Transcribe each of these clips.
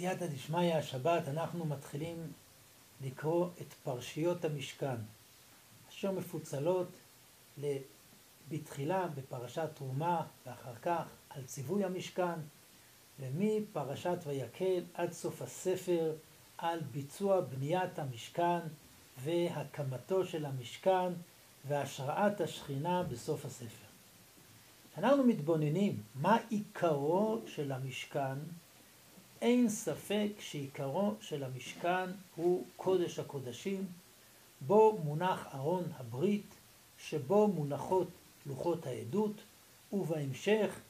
בסייעתא דשמיא השבת אנחנו מתחילים לקרוא את פרשיות המשכן, אשר מפוצלות בתחילה בפרשת תרומה ואחר כך על ציווי המשכן, ומפרשת ויקל עד סוף הספר על ביצוע בניית המשכן והקמתו של המשכן והשראת השכינה בסוף הספר. כשאנחנו מתבוננים מה עיקרו של המשכן, אין ספק שעיקרו של המשכן הוא קודש הקודשים, בו מונח ארון הברית, שבו מונחות לוחות העדות, ובהמשך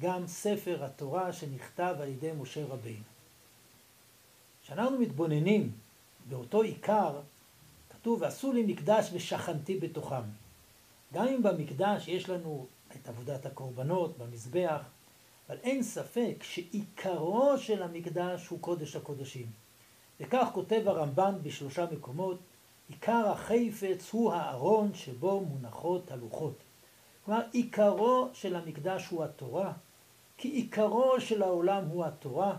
גם ספר התורה שנכתב על ידי משה רבינו. כשאנחנו מתבוננים באותו עיקר, כתוב ועשו לי מקדש ושכנתי בתוכם. גם אם במקדש יש לנו את עבודת הקורבנות במזבח, אבל אין ספק שעיקרו של המקדש הוא קודש הקודשים. וכך כותב הרמב"ן בשלושה מקומות, עיקר החפץ הוא הארון שבו מונחות הלוחות. כלומר, עיקרו של המקדש הוא התורה, כי עיקרו של העולם הוא התורה,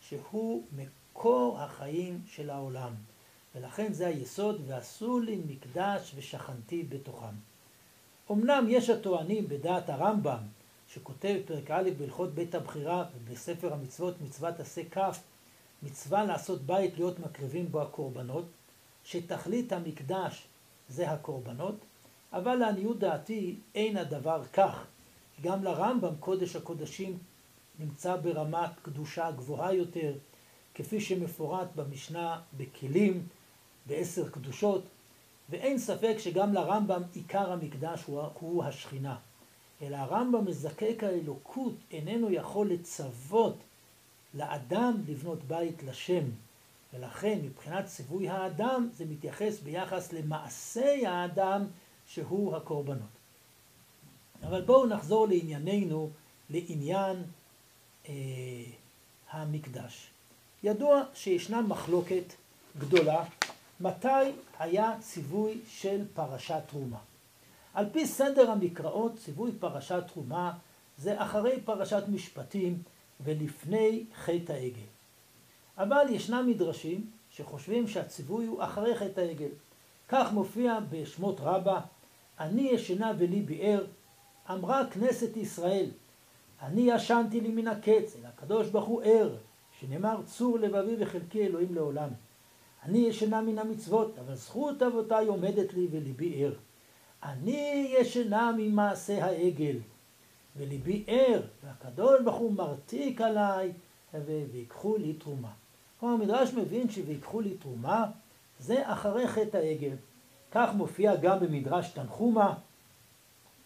שהוא מקור החיים של העולם. ולכן זה היסוד, ועשו לי מקדש ושכנתי בתוכם. אמנם יש הטוענים בדעת הרמב"ם, שכותב פרק א' בהלכות בית הבחירה ובספר המצוות מצוות עשה כ', מצווה לעשות בית להיות מקריבים בו הקורבנות, שתכלית המקדש זה הקורבנות, אבל לעניות דעתי אין הדבר כך. גם לרמב"ם קודש הקודשים נמצא ברמת קדושה גבוהה יותר, כפי שמפורט במשנה בכלים, בעשר קדושות, ואין ספק שגם לרמב"ם עיקר המקדש הוא, הוא השכינה. אלא הרמב"ם מזקק האלוקות איננו יכול לצוות לאדם לבנות בית לשם. ולכן מבחינת ציווי האדם זה מתייחס ביחס למעשי האדם שהוא הקורבנות. אבל בואו נחזור לענייננו, לעניין אה, המקדש. ידוע שישנה מחלוקת גדולה מתי היה ציווי של פרשת תרומה. על פי סדר המקראות, ציווי פרשת תרומה זה אחרי פרשת משפטים ולפני חטא העגל. אבל ישנם מדרשים שחושבים שהציווי הוא אחרי חטא העגל. כך מופיע בשמות רבה, אני ישנה ולי ביער, אמרה כנסת ישראל, אני ישנתי לי מן הקץ, אל הקדוש ברוך הוא ער, שנאמר צור לבבי וחלקי אלוהים לעולם. אני ישנה מן המצוות, אבל זכות אבותיי עומדת לי וליבי ער. אני ישנה ממעשה העגל, וליבי ער, והקדוש ברוך הוא מרתיק עליי, ויקחו לי תרומה. כלומר, המדרש מבין שויקחו לי תרומה, זה אחרי חטא העגל. כך מופיע גם במדרש תנחומה,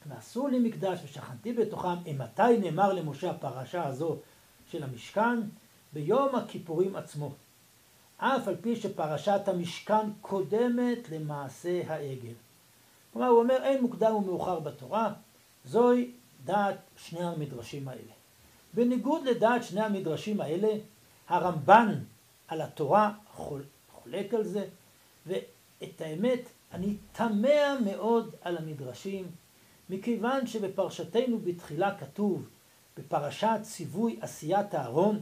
ועשו לי מקדש ושכנתי בתוכם, אימתי נאמר למשה הפרשה הזו של המשכן? ביום הכיפורים עצמו. אף על פי שפרשת המשכן קודמת למעשה העגל. כלומר, הוא אומר, אין מוקדם ומאוחר בתורה, זוהי דעת שני המדרשים האלה. בניגוד לדעת שני המדרשים האלה, הרמב"ן על התורה חול, חולק על זה, ואת האמת, אני תמה מאוד על המדרשים, מכיוון שבפרשתנו בתחילה כתוב, בפרשת ציווי עשיית הארון,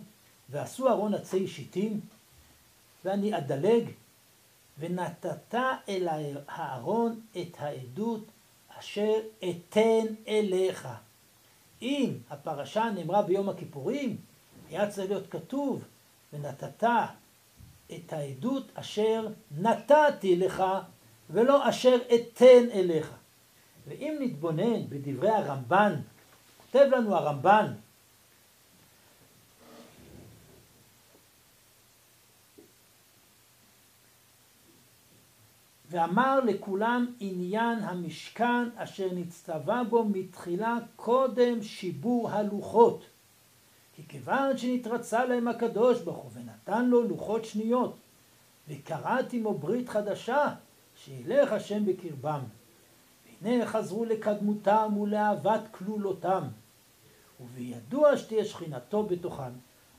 ועשו ארון עצי שיטים, ואני אדלג, ונתת אל הארון את העדות אשר אתן אליך. אם הפרשה נאמרה ביום הכיפורים, היה צריך להיות כתוב, ונתת את העדות אשר נתתי לך, ולא אשר אתן אליך. ואם נתבונן בדברי הרמב"ן, כותב לנו הרמב"ן ואמר לכולם עניין המשכן אשר נצטווה בו מתחילה קודם שיבור הלוחות. כי כיוון שנתרצה להם הקדוש ברוך הוא ונתן לו לוחות שניות, וקראת עמו ברית חדשה, שילך השם בקרבם. והנה חזרו לקדמותם ולאהבת כלולותם, ובידוע שתהיה שכינתו בתוכם.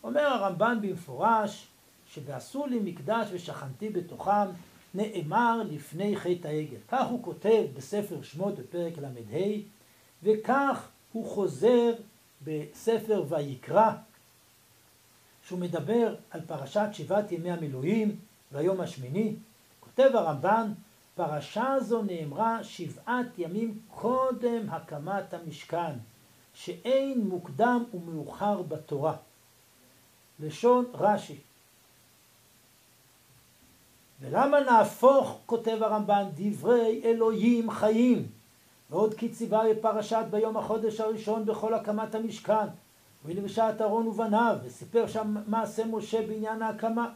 אומר הרמב"ן במפורש, שבעשו לי מקדש ושכנתי בתוכם, נאמר לפני חטא העגל. כך הוא כותב בספר שמות בפרק ל"ה, וכך הוא חוזר בספר ויקרא, שהוא מדבר על פרשת שבעת ימי המילואים והיום השמיני, כותב הרמב"ן, פרשה זו נאמרה שבעת ימים קודם הקמת המשכן, שאין מוקדם ומאוחר בתורה. לשון רש"י. ולמה נהפוך, כותב הרמב"ן, דברי אלוהים חיים? ועוד כי ציווה בפרשת ביום החודש הראשון בכל הקמת המשכן, ולבשה את אהרון ובניו, וסיפר שם מעשה משה בעניין ההקמה.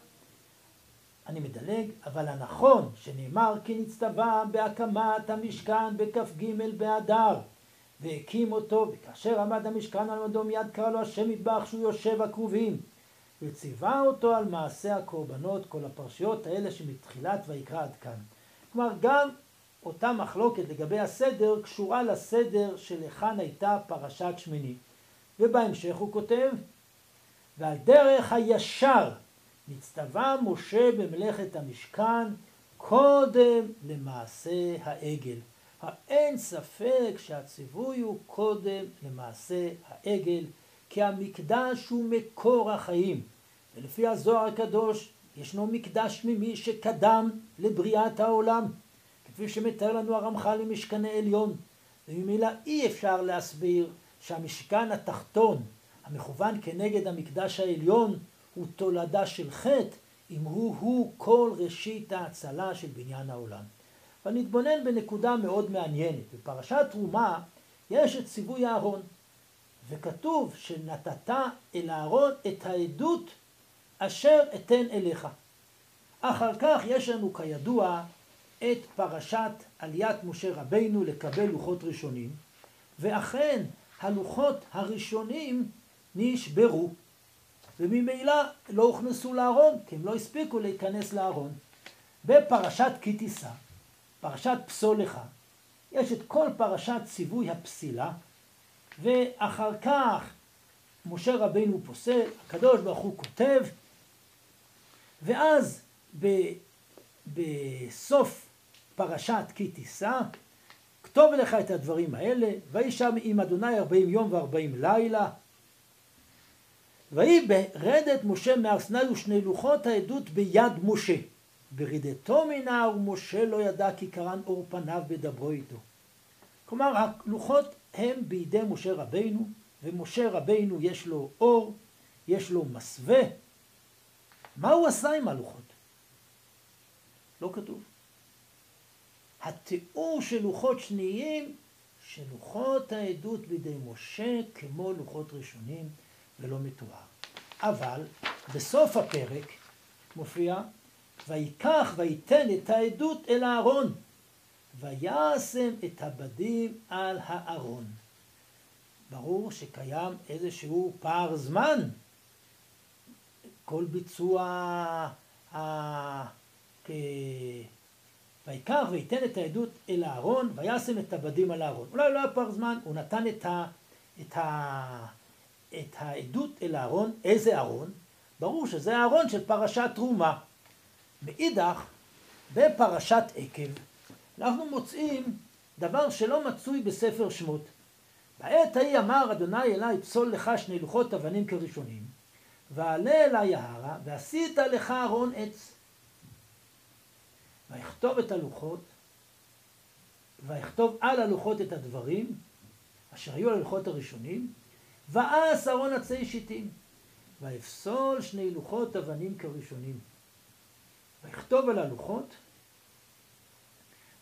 אני מדלג, אבל הנכון שנאמר כי נצטווה בהקמת המשכן בכ"ג באדר, והקים אותו, וכאשר עמד המשכן על מדו מיד קרא לו השם מטבח שהוא יושב הכרובים, וציווה אותו על מעשה הקורבנות, כל הפרשיות האלה שמתחילת ויקרא עד כאן. כלומר, גם אותה מחלוקת לגבי הסדר קשורה לסדר שלכאן הייתה פרשת שמיני. ובהמשך הוא כותב, ועל דרך הישר נצטווה משה במלאכת המשכן קודם למעשה העגל. אין ספק שהציווי הוא קודם למעשה העגל, כי המקדש הוא מקור החיים. ולפי הזוהר הקדוש ישנו מקדש מימי שקדם לבריאת העולם, כפי שמתאר לנו הרמח"ל למשכני עליון. וממילא אי אפשר להסביר שהמשכן התחתון המכוון כנגד המקדש העליון הוא תולדה של חטא, אם הוא-הוא כל ראשית ההצלה של בניין העולם. אבל נתבונן בנקודה מאוד מעניינת. בפרשת תרומה יש את ציווי אהרון, וכתוב שנתת אל אהרון את העדות אשר אתן אליך. אחר כך יש לנו כידוע את פרשת עליית משה רבינו לקבל לוחות ראשונים, ואכן הלוחות הראשונים נשברו, וממילא לא הוכנסו לארון, כי הם לא הספיקו להיכנס לארון. בפרשת כי תישא, פרשת פסולך, יש את כל פרשת ציווי הפסילה, ואחר כך משה רבינו פוסל, הקדוש ברוך הוא כותב, ואז ב, בסוף פרשת כי תישא, כתוב לך את הדברים האלה, ויהי שם עם אדוני ארבעים יום וארבעים לילה. ויהי ברדת משה מהר סיני ושני לוחות העדות ביד משה. ברידתו מנהר ומשה לא ידע כי קרן אור פניו בדברו איתו. כלומר הלוחות הם בידי משה רבינו, ומשה רבינו יש לו אור, יש לו מסווה. מה הוא עשה עם הלוחות? לא כתוב. התיאור של לוחות שניים, שלוחות העדות בידי משה כמו לוחות ראשונים ולא מתואר. אבל בסוף הפרק מופיע ויקח וייתן את העדות אל הארון וישם את הבדים על הארון. ברור שקיים איזשהו פער זמן. כל ביצוע ה... ויקח וייתן את העדות אל הארון, וישם את הבדים על הארון. אולי לא היה פער זמן, הוא נתן את, ה, את, ה, את העדות אל הארון. איזה ארון? ברור שזה הארון של פרשת תרומה. מאידך, בפרשת עקב, אנחנו מוצאים דבר שלא מצוי בספר שמות. בעת ההיא אמר אדוני אלי פסול לך שני לוחות אבנים כראשונים, ועלה אלי ההרה, ועשית לך ארון עץ. ויכתוב את הלוחות, ויכתוב על הלוחות את הדברים אשר היו הלוחות הראשונים, ואס ארון עצי שיטים, ויפסול שני לוחות אבנים כראשונים. ויכתוב על הלוחות,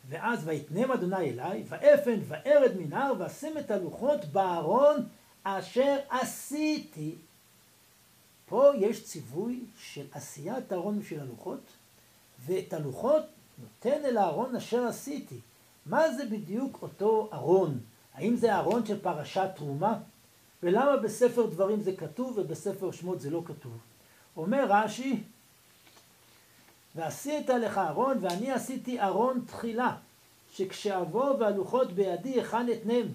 ואז ויתנם אדוני אליי, ואפן וארד מנהר, ואשים את הלוחות בארון אשר עשיתי. פה יש ציווי של עשיית הארון בשביל הלוחות, ואת הלוחות נותן אל הארון אשר עשיתי. מה זה בדיוק אותו ארון? האם זה ארון של פרשת תרומה? ולמה בספר דברים זה כתוב ובספר שמות זה לא כתוב? אומר רש"י, ועשית לך ארון, ואני עשיתי ארון תחילה, שכשאבוא והלוחות בידי היכן אתנם,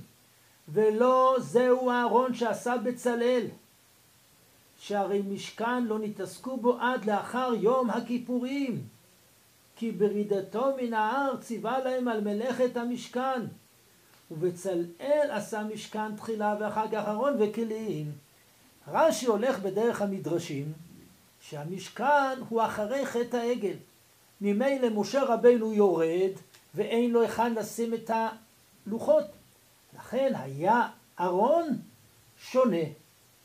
ולא זהו הארון שעשה בצלאל, שהרי משכן לא נתעסקו בו עד לאחר יום הכיפורים. כי ברידתו מן ההר ציווה להם על מלאכת המשכן. ובצלאל עשה משכן תחילה ואחר כך ארון וכלים. רש"י הולך בדרך המדרשים, שהמשכן הוא אחרי חטא העגל. ממילא משה רבנו יורד, ואין לו היכן לשים את הלוחות. לכן היה ארון שונה.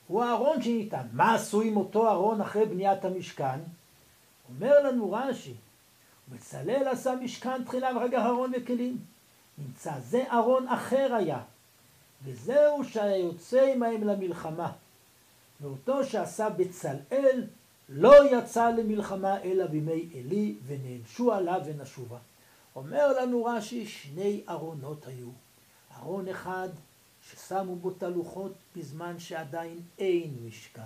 הוא הארון שניתן. מה עשו עם אותו ארון אחרי בניית המשכן? אומר לנו רש"י, בצלאל עשה משכן תחילה ואחר כך ארון וכלים. נמצא זה ארון אחר היה, וזהו שהיה יוצא עמהם למלחמה. ואותו שעשה בצלאל לא יצא למלחמה אלא בימי עלי ונענשו עליו ונשובה. אומר לנו רש"י שני ארונות היו. ארון אחד ששמו בו תלוחות בזמן שעדיין אין משכן.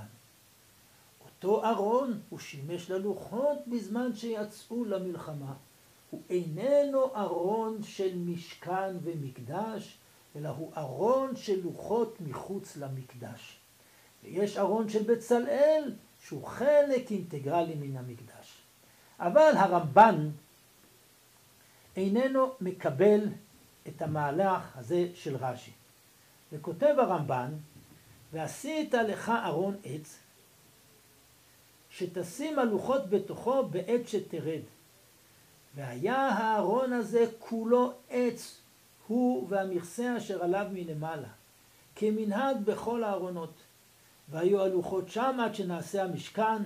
אותו ארון הוא שימש ללוחות בזמן שיצאו למלחמה. הוא איננו ארון של משכן ומקדש, אלא הוא ארון של לוחות מחוץ למקדש. ויש ארון של בצלאל שהוא חלק אינטגרלי מן המקדש. אבל הרמב"ן איננו מקבל את המהלך הזה של רש"י. וכותב הרמב"ן, ועשית לך ארון עץ, שתשים הלוחות בתוכו בעת שתרד. והיה הארון הזה כולו עץ, הוא והמכסה אשר עליו מלמעלה, כמנהג בכל הארונות. והיו הלוחות שם עד שנעשה המשכן,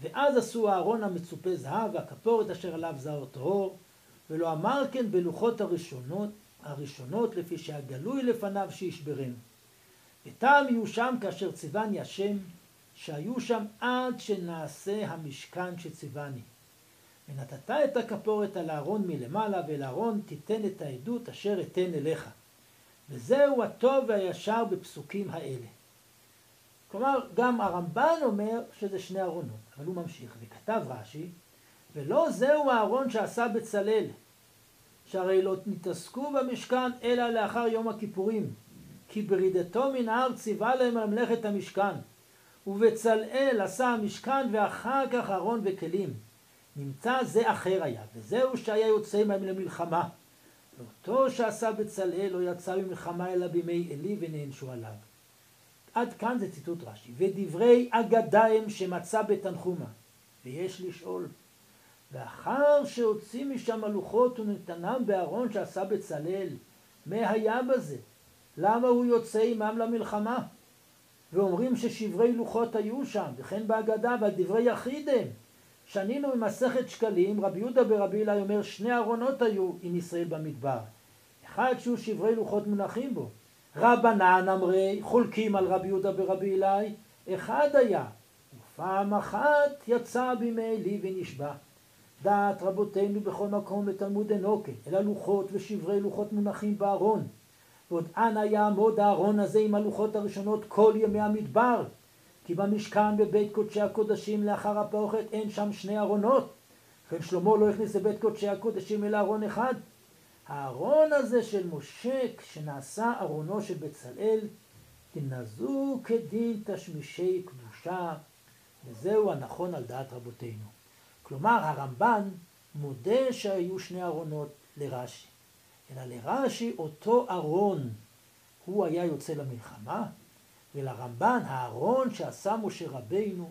ואז עשו הארון המצופה זהב והכפורת אשר עליו זהר טהור, ולא אמר כן בלוחות הראשונות, הראשונות לפי שהגלוי לפניו שישברם. וטעם יהיו שם כאשר ציווני השם, שהיו שם עד שנעשה המשכן שציווני. ונתת את הכפורת על הארון מלמעלה, ואל הארון תיתן את העדות אשר אתן אליך. וזהו הטוב והישר בפסוקים האלה. כלומר, גם הרמב"ן אומר שזה שני ארונות, אבל הוא ממשיך, וכתב רש"י, ולא זהו הארון שעשה בצלאל, שהרי לא נתעסקו במשכן אלא לאחר יום הכיפורים, כי ברידתו מן ההר ציווה להם על מלאכת המשכן, ובצלאל עשה המשכן ואחר כך ארון וכלים. נמצא זה אחר היה, וזהו שהיה יוצא עמהם למלחמה. ואותו שעשה בצלאל לא יצא ממלחמה אלא בימי עלי ונענשו עליו. עד כאן זה ציטוט רש"י. ודברי אגדה הם שמצא בתנחומה. ויש לשאול, ואחר שהוציא משם הלוחות ונתנם בארון שעשה בצלאל, מה היה בזה? למה הוא יוצא עמם למלחמה? ואומרים ששברי לוחות היו שם, וכן בהגדה, דברי יחיד הם. שנינו ממסכת שקלים, רבי יהודה ברבי אלי אומר, שני ארונות היו עם ישראל במדבר. אחד שהוא שברי לוחות מונחים בו. רבנן אמרי, חולקים על רבי יהודה ברבי אלי, אחד היה, ופעם אחת יצא בימי עלי ונשבע. דעת רבותינו בכל מקום בתלמוד אנוקה, אלא לוחות ושברי לוחות מונחים בארון. ועוד אנה יעמוד הארון הזה עם הלוחות הראשונות כל ימי המדבר. כי במשכן בבית קודשי הקודשים לאחר הפרוכת אין שם שני ארונות. וכן שלמה לא הכניס לבית קודשי הקודשים אלא ארון אחד. הארון הזה של משה, כשנעשה ארונו של בצלאל, תנזו כדין תשמישי קדושה, וזהו הנכון על דעת רבותינו. כלומר, הרמב"ן מודה שהיו שני ארונות לרש"י. אלא לרש"י אותו ארון הוא היה יוצא למלחמה, ולרמב"ן הארון שעשה משה רבינו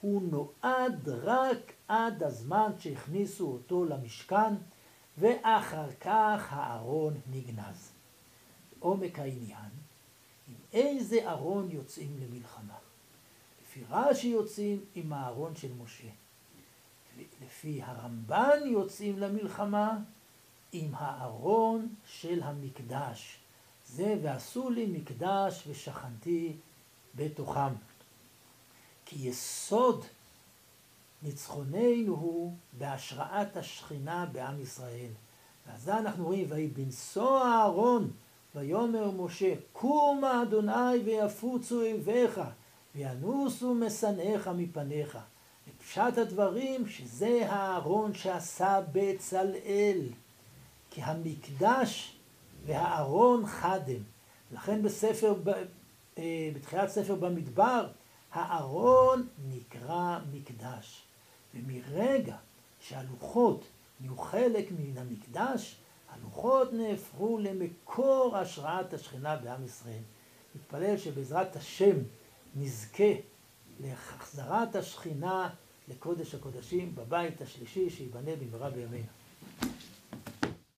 הוא נועד רק עד הזמן שהכניסו אותו למשכן, ואחר כך הארון נגנז. עומק העניין, עם איזה ארון יוצאים למלחמה? לפי רש"י יוצאים עם הארון של משה. לפי הרמב"ן יוצאים למלחמה עם הארון של המקדש. זה ועשו לי מקדש ושכנתי בתוכם. כי יסוד ניצחוננו הוא בהשראת השכינה בעם ישראל. ואז אנחנו רואים, ויהי בנשוא אהרון, ויאמר משה, קומה אדוני ויפוצו אויביך, וינוסו משנאיך מפניך. ופשט הדברים שזה הארון שעשה בצלאל. כי המקדש והארון חדם. לכן בספר, אה, בתחילת ספר במדבר, הארון נקרא מקדש. ומרגע שהלוחות נהיו חלק מן המקדש, הלוחות נהפכו למקור השראת השכינה בעם ישראל. נתפלל שבעזרת השם נזכה להחזרת השכינה לקודש הקודשים בבית השלישי שייבנה במהרה בימינו.